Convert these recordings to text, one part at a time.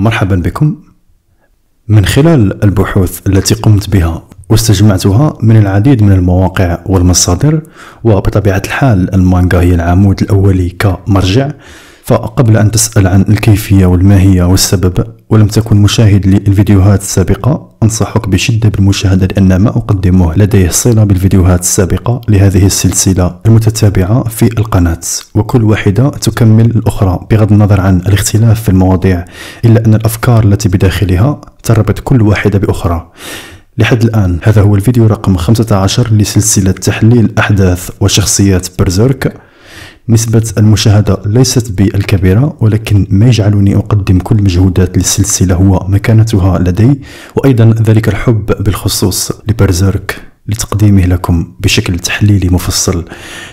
مرحبا بكم. من خلال البحوث التي قمت بها واستجمعتها من العديد من المواقع والمصادر وبطبيعة الحال المانجا هي العمود الأولي كمرجع فقبل أن تسأل عن الكيفية والماهية والسبب ولم تكن مشاهد للفيديوهات السابقة أنصحك بشدة بالمشاهدة لأن ما أقدمه لديه صلة بالفيديوهات السابقة لهذه السلسلة المتتابعة في القناة. وكل واحدة تكمل الأخرى بغض النظر عن الاختلاف في المواضيع إلا أن الأفكار التي بداخلها تربط كل واحدة بأخرى. لحد الآن هذا هو الفيديو رقم 15 لسلسلة تحليل أحداث وشخصيات برزيرك نسبة المشاهدة ليست بالكبيرة ولكن ما يجعلني أقدم كل مجهودات للسلسلة هو مكانتها لدي. وأيضا ذلك الحب بالخصوص لبرزيرك لتقديمه لكم بشكل تحليلي مفصل.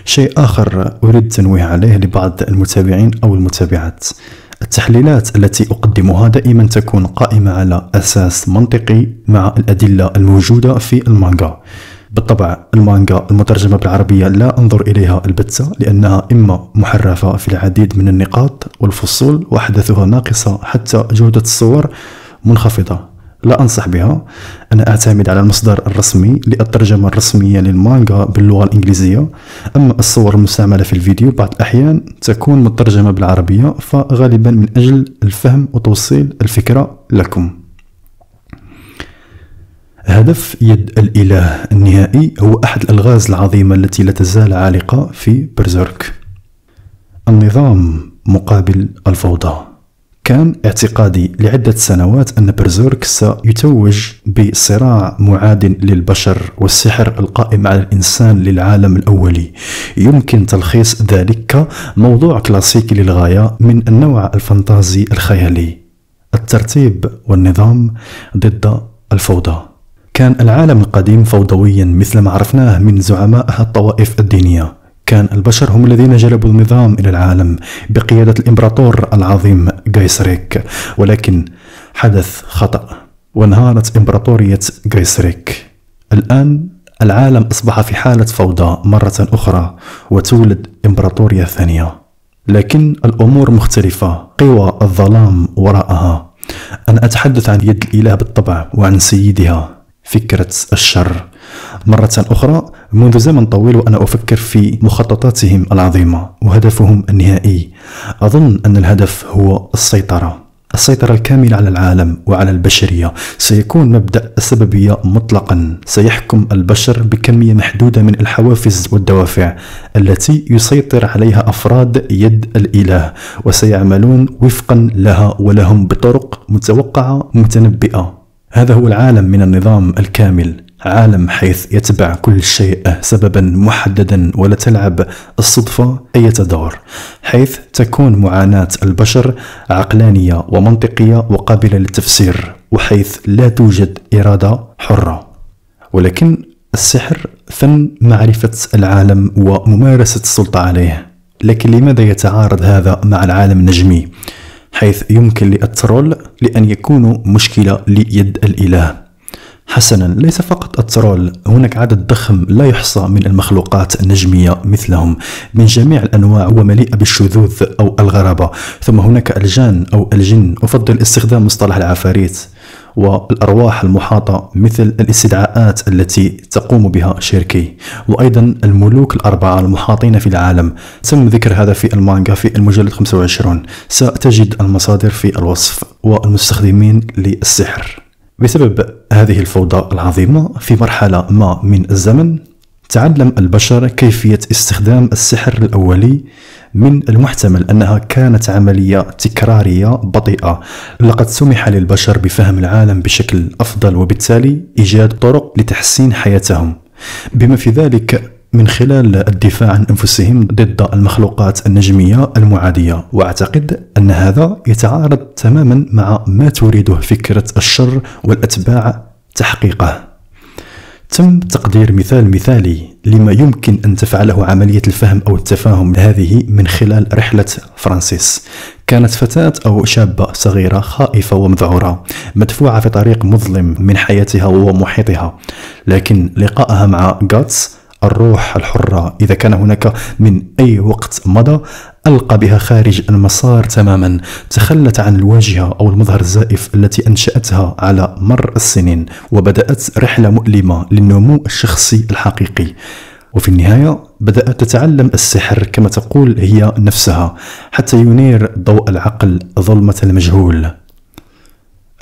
شيء آخر أريد التنويه عليه لبعض المتابعين أو المتابعات. التحليلات التي أقدمها دائما تكون قائمة على أساس منطقي مع الأدلة الموجودة في المانجا. بالطبع المانجا المترجمة بالعربية لا أنظر إليها البتة لأنها إما محرفة في العديد من النقاط والفصول وأحداثها ناقصة حتى جودة الصور منخفضة. لا أنصح بها. أنا أعتمد على المصدر الرسمي للترجمة الرسمية للمانجا باللغة الإنجليزية. أما الصور المستعملة في الفيديو بعض الأحيان تكون مترجمة بالعربية فغالبا من أجل الفهم وتوصيل الفكرة لكم. هدف يد الإله النهائي هو أحد الألغاز العظيمة التي لا تزال عالقة في برزيرك. النظام مقابل الفوضى. كان اعتقادي لعدة سنوات أن برزيرك سيتوج بصراع معاد للبشر والسحر القائم على الإنسان للعالم الأولي. يمكن تلخيص ذلك كموضوع كلاسيكي للغاية من النوع الفانتازي الخيالي. الترتيب والنظام ضد الفوضى. كان العالم القديم فوضويا مثل ما عرفناه من زعماء الطوائف الدينية. كان البشر هم الذين جلبوا النظام إلى العالم بقيادة الإمبراطور العظيم جايسريك ولكن حدث خطأ وانهارت إمبراطورية جايسريك الآن العالم أصبح في حالة فوضى مرة أخرى وتولد إمبراطورية ثانية. لكن الأمور مختلفة. قوى الظلام وراءها. أنا أتحدث عن يد الإله بالطبع وعن سيدها. فكرة الشر. مرة أخرى منذ زمن طويل وأنا أفكر في مخططاتهم العظيمة وهدفهم النهائي أظن أن الهدف هو السيطرة. السيطرة الكاملة على العالم وعلى البشرية. سيكون مبدأ السببية مطلقا. سيحكم البشر بكمية محدودة من الحوافز والدوافع التي يسيطر عليها أفراد يد الإله وسيعملون وفقا لها ولهم بطرق متوقعة متنبئة. هذا هو العالم من النظام الكامل عالم حيث يتبع كل شيء سببا محددا ولا تلعب الصدفة أي دور حيث تكون معاناة البشر عقلانية ومنطقية وقابلة للتفسير وحيث لا توجد إرادة حرة. ولكن السحر فن معرفة العالم وممارسة السلطة عليه. لكن لماذا يتعارض هذا مع العالم النجمي؟ حيث يمكن لل troll لأن يكونوا مشكلة ليد الإله. حسنا ليس فقط ال troll هناك عدد ضخم لا يحصى من المخلوقات النجمية مثلهم من جميع الأنواع ومليئة بالشذوذ أو الغرابة ثم هناك الجان أو الجن أفضل استخدام مصطلح العفاريت. والأرواح المحاطة مثل الاستدعاءات التي تقوم بها شيركي وأيضا الملوك الأربعة المحاطين في العالم. تم ذكر هذا في المانجا في المجلد 25 ستجد المصادر في الوصف والمستخدمين للسحر. بسبب هذه الفوضى العظيمة في مرحلة ما من الزمن تعلم البشر كيفية استخدام السحر الأولي من المحتمل أنها كانت عملية تكرارية بطيئة. لقد سمح للبشر بفهم العالم بشكل أفضل وبالتالي إيجاد طرق لتحسين حياتهم. بما في ذلك من خلال الدفاع عن أنفسهم ضد المخلوقات النجمية المعادية. وأعتقد أن هذا يتعارض تماما مع ما تريده فكرة الشر والأتباع تحقيقه. تم تقدير مثال مثالي لما يمكن أن تفعله عملية الفهم أو التفاهم هذه من خلال رحلة فرانسيس. كانت فتاة أو شابة صغيرة خائفة ومذعورة مدفوعة في طريق مظلم من حياتها ومحيطها لكن لقائها مع غاتس الروح الحرة. إذا كان هناك من أي وقت مضى ألقى بها خارج المسار تماما تخلت عن الواجهة أو المظهر الزائف التي أنشأتها على مر السنين وبدأت رحلة مؤلمة للنمو الشخصي الحقيقي. وفي النهاية بدأت تتعلم السحر كما تقول هي نفسها حتى ينير ضوء العقل ظلمة المجهول.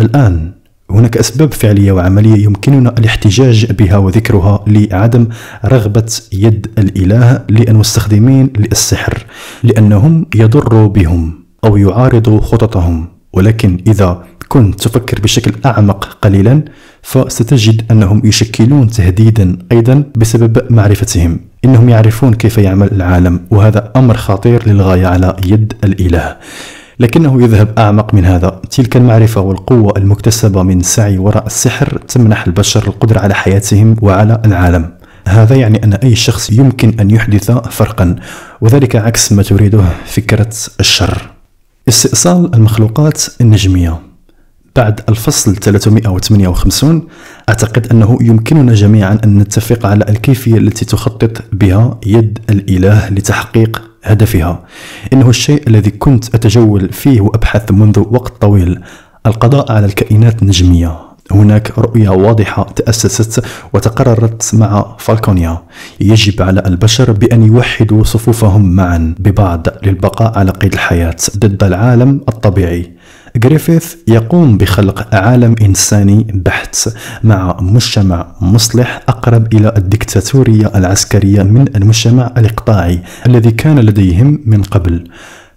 الآن هناك أسباب فعلية وعملية يمكننا الاحتجاج بها وذكرها لعدم رغبة يد الإله للمستخدمين للسحر لأنهم يضر بهم أو يعارض خططهم. ولكن إذا كنت تفكر بشكل أعمق قليلا فستجد أنهم يشكلون تهديدا أيضا بسبب معرفتهم. إنهم يعرفون كيف يعمل العالم وهذا أمر خطير للغاية على يد الإله. لكنه يذهب أعمق من هذا. تلك المعرفة والقوة المكتسبة من سعي وراء السحر تمنح البشر القدرة على حياتهم وعلى العالم. هذا يعني أن أي شخص يمكن أن يحدث فرقا وذلك عكس ما تريده فكرة الشر. استئصال المخلوقات النجمية. بعد الفصل 358 أعتقد أنه يمكننا جميعا أن نتفق على الكيفية التي تخطط بها يد الإله لتحقيق هدفها. إنه الشيء الذي كنت أتجول فيه وأبحث منذ وقت طويل القضاء على الكائنات النجمية. هناك رؤية واضحة تأسست وتقررت مع فالكونيا. يجب على البشر بأن يوحدوا صفوفهم معا ببعض للبقاء على قيد الحياة ضد العالم الطبيعي. جريفيث يقوم بخلق عالم إنساني بحت مع مجتمع مصلح أقرب إلى الدكتاتورية العسكرية من المجتمع الإقطاعي الذي كان لديهم من قبل.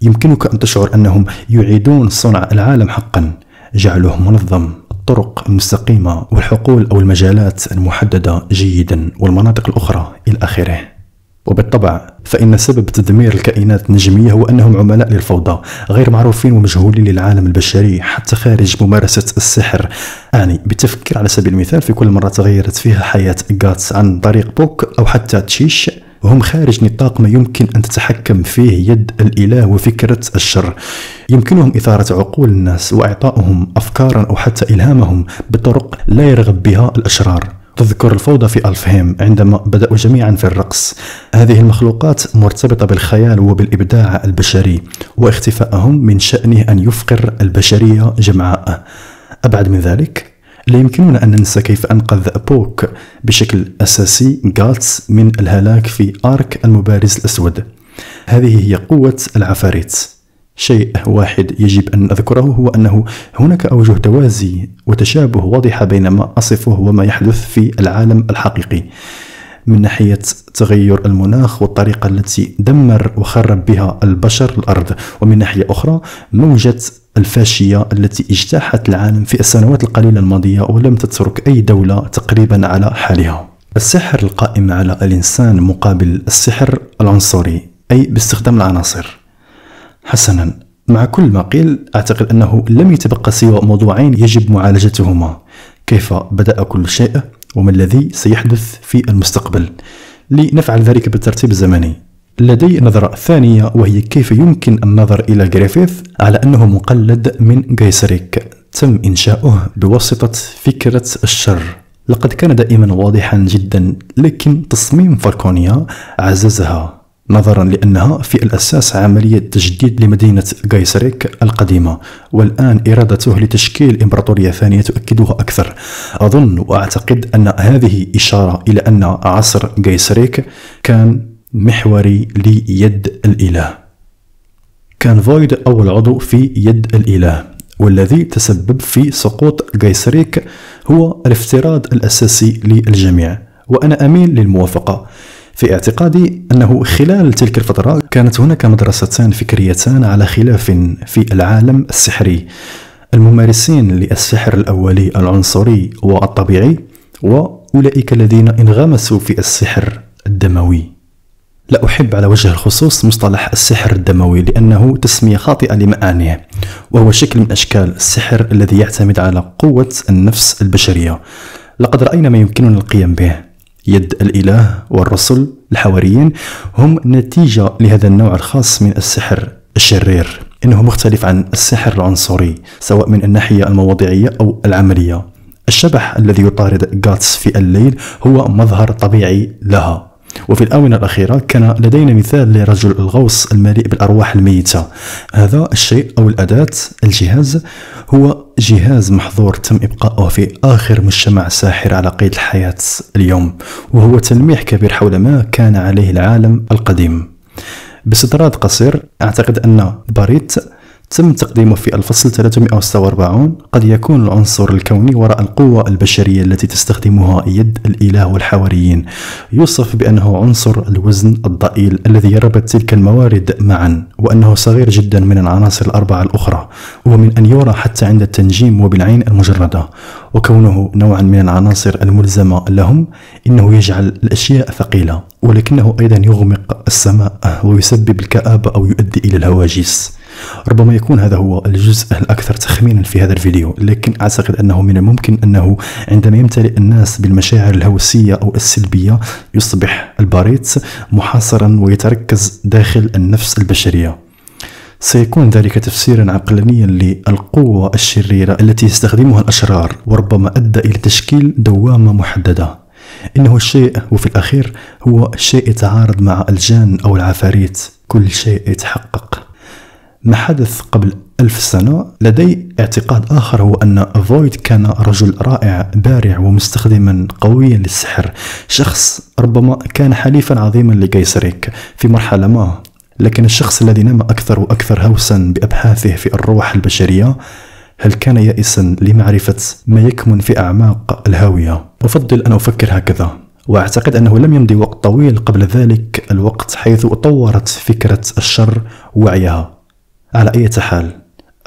يمكنك أن تشعر أنهم يعيدون صنع العالم حقا. جعله منظم. الطرق المستقيمة والحقول أو المجالات المحددة جيدا والمناطق الأخرى إلى آخره. وبالطبع فإن سبب تدمير الكائنات النجمية هو أنهم عملاء للفوضى غير معروفين ومجهولين للعالم البشري حتى خارج ممارسة السحر. أعني بالتفكير على سبيل المثال في كل مرة تغيرت فيها حياة غاتس عن طريق بوك أو حتى تشيش وهم خارج نطاق ما يمكن أن تتحكم فيه يد الإله وفكرة الشر. يمكنهم إثارة عقول الناس وإعطائهم أفكارا أو حتى إلهامهم بطرق لا يرغب بها الأشرار. تذكر الفوضى في ألفهيم عندما بدأوا جميعا في الرقص. هذه المخلوقات مرتبطة بالخيال وبالإبداع البشري واختفائهم من شأنه أن يفقر البشرية جمعاء. أبعد من ذلك لا يمكننا أن ننسى كيف أنقذ بوك بشكل أساسي غاتس من الهلاك في آرك المبارز الأسود. هذه هي قوة العفاريت. شيء واحد يجب أن أذكره هو أنه هناك أوجه توازي وتشابه واضحة بين ما أصفه وما يحدث في العالم الحقيقي. من ناحية تغير المناخ والطريقة التي دمر وخرب بها البشر الأرض ومن ناحية أخرى موجة الفاشية التي اجتاحت العالم في السنوات القليلة الماضية ولم تترك أي دولة تقريبا على حالها. السحر القائم على الإنسان مقابل السحر العنصري أي باستخدام العناصر. حسنا مع كل ما قيل أعتقد أنه لم يتبقى سوى موضوعين يجب معالجتهما. كيف بدأ كل شيء وما الذي سيحدث في المستقبل؟ لنفعل ذلك بالترتيب الزمني. لدي نظرة ثانية وهي كيف يمكن النظر إلى جريفيث على أنه مقلد من جايسريك تم إنشاؤه بواسطة فكرة الشر. لقد كان دائما واضحا جدا لكن تصميم فالكونيا عززها. نظرا لأنها في الأساس عملية تجديد لمدينة غايسريك القديمة والآن إرادته لتشكيل إمبراطورية ثانية تؤكدها أكثر. أظن وأعتقد أن هذه إشارة إلى أن عصر غايسريك كان محوري ليد الإله. كان فويد أول عضو في يد الإله والذي تسبب في سقوط غايسريك هو الافتراض الأساسي للجميع وأنا أميل للموافقة. في اعتقادي أنه خلال تلك الفترة كانت هناك مدرستان فكريتان على خلاف في العالم السحري. الممارسين للسحر الأولي العنصري والطبيعي وأولئك الذين انغمسوا في السحر الدموي. لا أحب على وجه الخصوص مصطلح السحر الدموي لأنه تسمية خاطئة لمعانيه وهو شكل من أشكال السحر الذي يعتمد على قوة النفس البشرية. لقد رأينا ما يمكننا القيام به. يد الإله والرسل الحواريين هم نتيجة لهذا النوع الخاص من السحر الشرير. إنه مختلف عن السحر العنصري سواء من الناحية المواضيعية أو العملية. الشبح الذي يطارد غاتس في الليل هو مظهر طبيعي لها. وفي الآونة الأخيرة كان لدينا مثال لرجل الغوص المليء بالأرواح الميتة. هذا الشيء أو الأداة الجهاز هو جهاز محظور تم إبقاؤه في آخر مجتمع ساحر على قيد الحياة اليوم وهو تلميح كبير حول ما كان عليه العالم القديم. باستطراد قصير أعتقد أن باريت تم تقديمه في الفصل 346 قد يكون العنصر الكوني وراء القوة البشرية التي تستخدمها يد الإله والحواريين. يوصف بأنه عنصر الوزن الضئيل الذي يربط تلك الموارد معا وأنه صغير جدا من العناصر الأربعة الأخرى ومن أن يرى حتى عند التنجيم وبالعين المجردة. وكونه نوعا من العناصر الملزمة لهم إنه يجعل الأشياء ثقيلة ولكنه أيضا يغمق السماء ويسبب الكآبة أو يؤدي إلى الهواجس ربما يكون هذا هو الجزء الأكثر تخمينا في هذا الفيديو لكن أعتقد أنه من الممكن أنه عندما يمتلئ الناس بالمشاعر الهوسية أو السلبية يصبح الباريت محاصرا ويتركز داخل النفس البشرية. سيكون ذلك تفسيرا عقلانيا للقوة الشريرة التي يستخدمها الأشرار وربما أدى إلى تشكيل دوامة محددة. إنه الشيء وفي الأخير هو شيء يتعارض مع الجان أو العفاريت. كل شيء يتحقق. ما حدث قبل ألف سنة لدي اعتقاد آخر هو أن فويد كان رجل رائع بارع ومستخدما قويا للسحر شخص ربما كان حليفا عظيما لقيصريك في مرحلة ما لكن الشخص الذي نام أكثر وأكثر هوسا بأبحاثه في الروح البشرية هل كان يائسا لمعرفة ما يكمن في أعماق الهاوية؟ أفضل أن أفكر هكذا وأعتقد أنه لم يمضي وقت طويل قبل ذلك الوقت حيث طورت فكرة الشر وعيها على أي حال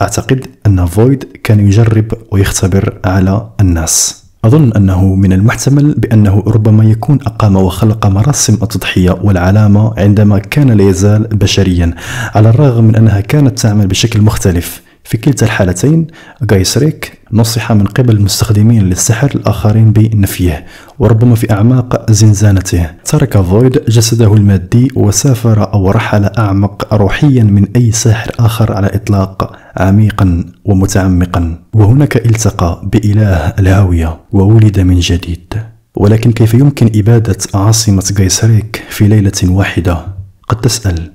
أعتقد أن فويد كان يجرب ويختبر على الناس. أظن أنه من المحتمل بأنه ربما يكون أقام وخلق مراسم التضحية والعلامة عندما كان لا يزال بشريا على الرغم من أنها كانت تعمل بشكل مختلف. في كلتا الحالتين غايسريك نصح من قبل المستخدمين للسحر الآخرين بنفيه وربما في أعماق زنزانته. ترك فويد جسده المادي وسافر أو رحل أعمق روحيا من أي ساحر آخر على إطلاق عميقا ومتعمقا. وهناك التقى بإله الهاوية وولد من جديد. ولكن كيف يمكن إبادة عاصمة غايسريك في ليلة واحدة؟ قد تسأل.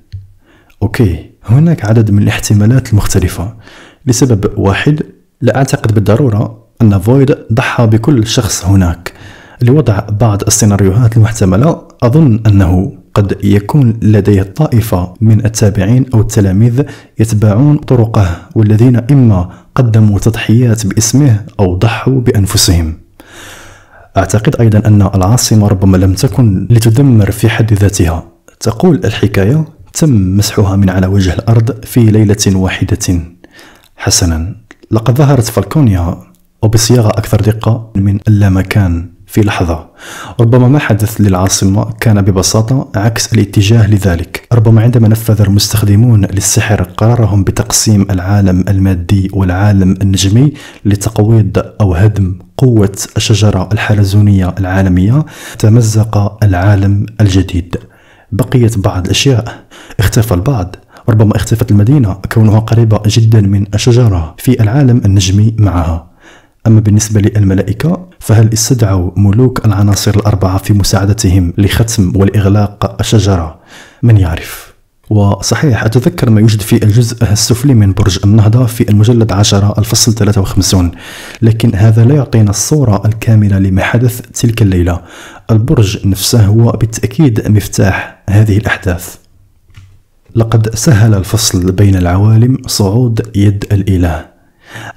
أوكي. هناك عدد من الاحتمالات المختلفة. لسبب واحد لا أعتقد بالضرورة أن فويد ضحى بكل شخص هناك. لوضع بعض السيناريوهات المحتملة أظن أنه قد يكون لديه طائفة من التابعين أو التلاميذ يتبعون طرقه والذين إما قدموا تضحيات باسمه أو ضحوا بأنفسهم. أعتقد أيضا أن العاصمة ربما لم تكن لتدمر في حد ذاتها. تقول الحكاية تم مسحها من على وجه الأرض في ليلة واحدة حسنا. لقد ظهرت فالكونيا وبصياغة أكثر دقة من اللامكان في لحظة. ربما ما حدث للعاصمة كان ببساطة عكس الاتجاه لذلك. ربما عندما نفذ المستخدمون للسحر قرارهم بتقسيم العالم المادي والعالم النجمي لتقويض أو هدم قوة الشجرة الحلزونية العالمية تمزق العالم الجديد. بقيت بعض الأشياء. اختفى البعض. ربما اختفت المدينة. كونها قريبة جدا من الشجرة في العالم النجمي معها. أما بالنسبة للملائكة فهل استدعوا ملوك العناصر الأربعة في مساعدتهم لختم والإغلاق الشجرة؟ من يعرف. وصحيح أتذكر ما يوجد في الجزء السفلي من برج النهضة في المجلد 10 الفصل 53 لكن هذا لا يعطينا الصورة الكاملة لما حدث تلك الليلة. البرج نفسه هو بالتأكيد مفتاح هذه الأحداث. لقد سهل الفصل بين العوالم صعود يد الإله.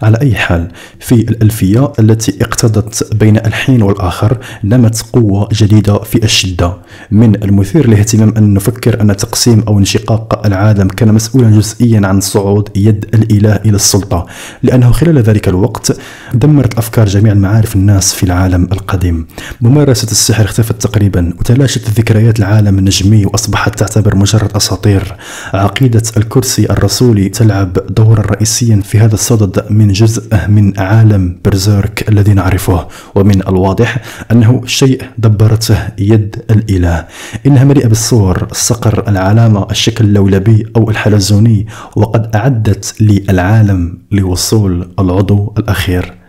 على أي حال في الألفية التي اقتضت بين الحين والآخر نمت قوة جديدة في الشدة. من المثير للاهتمام أن نفكر أن تقسيم أو انشقاق العالم كان مسؤولا جزئيا عن صعود يد الإله إلى السلطة. لأنه خلال ذلك الوقت دمرت أفكار جميع المعارف الناس في العالم القديم. ممارسة السحر اختفت تقريبا وتلاشت ذكريات العالم النجمي وأصبحت تعتبر مجرد أساطير. عقيدة الكرسي الرسولي تلعب دورا رئيسيا في هذا الصدد. من جزء من عالم برزيرك الذي نعرفه ومن الواضح أنه شيء دبرته يد الإله. إنها مليئة بالصور الصقر العلامة الشكل اللولبي أو الحلزوني وقد أعدت للعالم لوصول العضو الأخير.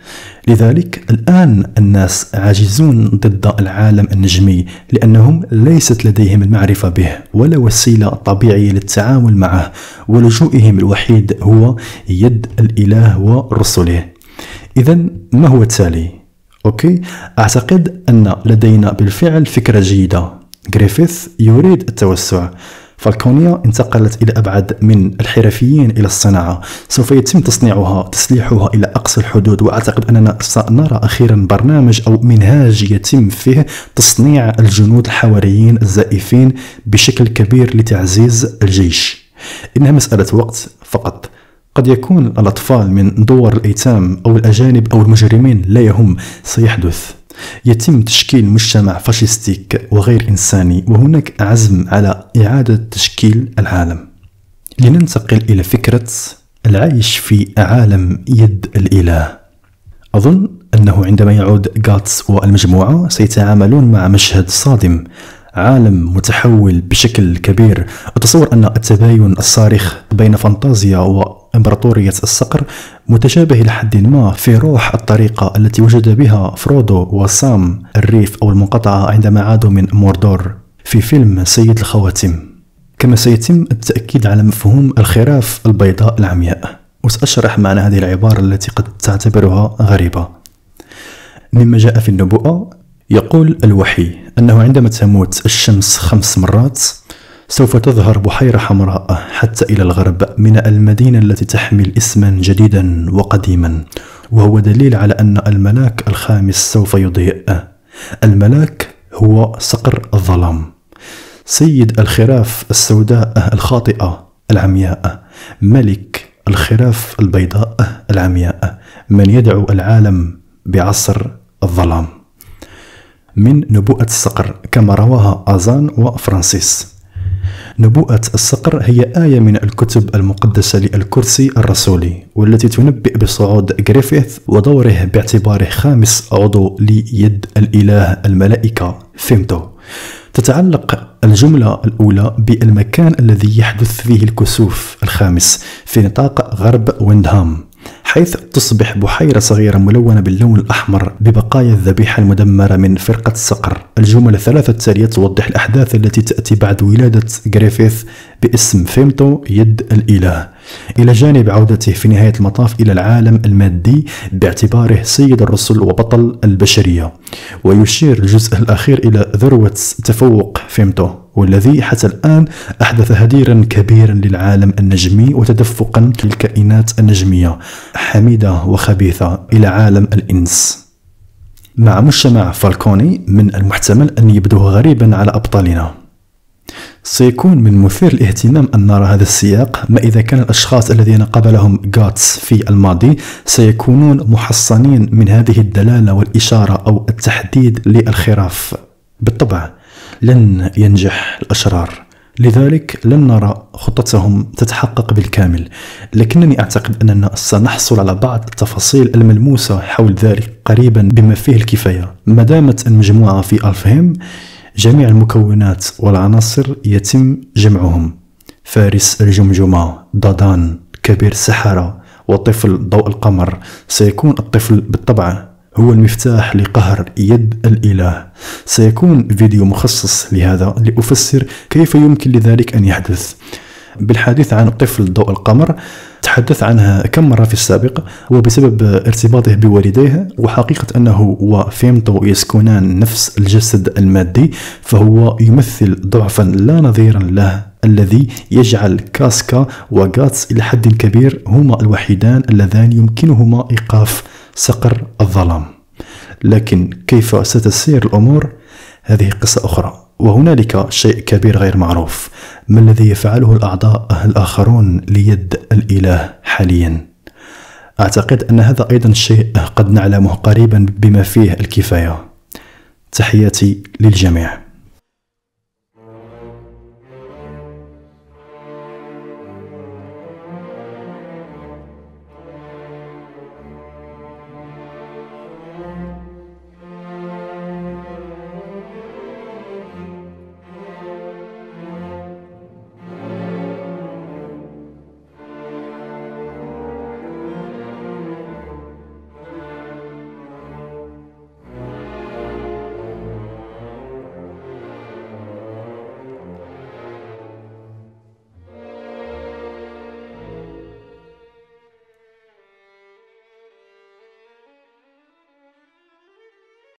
لذلك الآن الناس عاجزون ضد العالم النجمي لأنهم ليست لديهم المعرفة به ولا وسيلة طبيعية للتعامل معه ولجوئهم الوحيد هو يد الإله ورسله. إذا ما هو التالي؟ أوكي أعتقد أن لدينا بالفعل فكرة جيدة. غريفيث يريد التوسع. فالكونيا انتقلت إلى أبعد من الحرفيين إلى الصناعة. سوف يتم تصنيعها تسليحها إلى أقصى الحدود وأعتقد أننا سنرى أخيرا برنامج أو منهاج يتم فيه تصنيع الجنود الحواريين الزائفين بشكل كبير لتعزيز الجيش. إنها مسألة وقت فقط. قد يكون الأطفال من دور الأيتام أو الأجانب أو المجرمين لا يهم سيحدث. يتم تشكيل مجتمع فاشيستيك وغير إنساني وهناك عزم على إعادة تشكيل العالم. لننتقل إلى فكرة العيش في عالم يد الإله. أظن أنه عندما يعود غاتس والمجموعة سيتعاملون مع مشهد صادم عالم متحول بشكل كبير. أتصور أن التباين الصارخ بين فانتازيا وإمبراطورية الصقر متشابه إلى حد ما في روح الطريقة التي وجد بها فرودو وسام الريف أو المنقطعة عندما عادوا من موردور في فيلم سيد الخواتم كما سيتم التأكيد على مفهوم الخراف البيضاء العمياء. وسأشرح معنى هذه العبارة التي قد تعتبرها غريبة. مما جاء في النبوءة يقول الوحي أنه عندما تموت الشمس خمس مرات سوف تظهر بحيرة حمراء حتى إلى الغرب من المدينة التي تحمل اسما جديدا وقديما وهو دليل على أن الملاك الخامس سوف يضيء. الملاك هو صقر الظلام سيد الخراف السوداء الخاطئة العمياء ملك الخراف البيضاء العمياء من يدعو العالم بعصر الظلام. من نبوءة الصقر كما رواها أزان وفرانسيس نبوءة الصقر هي آية من الكتب المقدسة للكرسي الرسولي والتي تنبئ بصعود غريفيث ودوره باعتباره خامس عضو ليد الإله الملائكة فيمتو. تتعلق الجملة الأولى بالمكان الذي يحدث فيه الكسوف الخامس في نطاق غرب ويندهام. حيث تصبح بحيرة صغيرة ملونة باللون الأحمر ببقايا الذبيحة المدمرة من فرقة الصقر الجمل الثلاثة التالية توضح الأحداث التي تأتي بعد ولادة غريفيث باسم فيمتو يد الإله. إلى جانب عودته في نهاية المطاف إلى العالم المادي باعتباره سيد الرسل وبطل البشرية. ويشير الجزء الأخير إلى ذروة تفوق فيمتو والذي حتى الآن أحدث هديرا كبيرا للعالم النجمي وتدفقا للكائنات النجمية. حميدة وخبيثة إلى عالم الإنس. مع مجتمع فالكوني من المحتمل أن يبدو غريبا على أبطالنا. سيكون من مثير الاهتمام أن نرى هذا السياق ما إذا كان الأشخاص الذين قابلهم غاتس في الماضي سيكونون محصنين من هذه الدلالة والإشارة أو التحديد للخراف. بالطبع لن ينجح الأشرار. لذلك لن نرى خطتهم تتحقق بالكامل لكنني أعتقد أننا سنحصل على بعض التفاصيل الملموسة حول ذلك قريبا بما فيه الكفاية. ما دامت المجموعة في ألفهيم جميع المكونات والعناصر يتم جمعهم. فارس الجمجمة دادان كبير السحرة وطفل ضوء القمر. سيكون الطفل بالطبع هو المفتاح لقهر يد الإله. سيكون فيديو مخصص لهذا لأفسر كيف يمكن لذلك أن يحدث. بالحديث عن طفل ضوء القمر تحدث عنها كم مرة في السابق وبسبب ارتباطه بوالديه وحقيقة أنه وفيمتو يسكنان نفس الجسد المادي فهو يمثل ضعفا لا نظير له الذي يجعل كاسكا وغاتس إلى حد كبير هما الوحيدان اللذان يمكنهما إيقاف صقر الظلام. لكن كيف ستسير الأمور؟ هذه قصة أخرى. وهنالك شيء كبير غير معروف. ما الذي يفعله الأعضاء الآخرون ليد الإله حاليا؟ أعتقد أن هذا أيضا شيء قد نعلمه قريبا بما فيه الكفاية. تحياتي للجميع.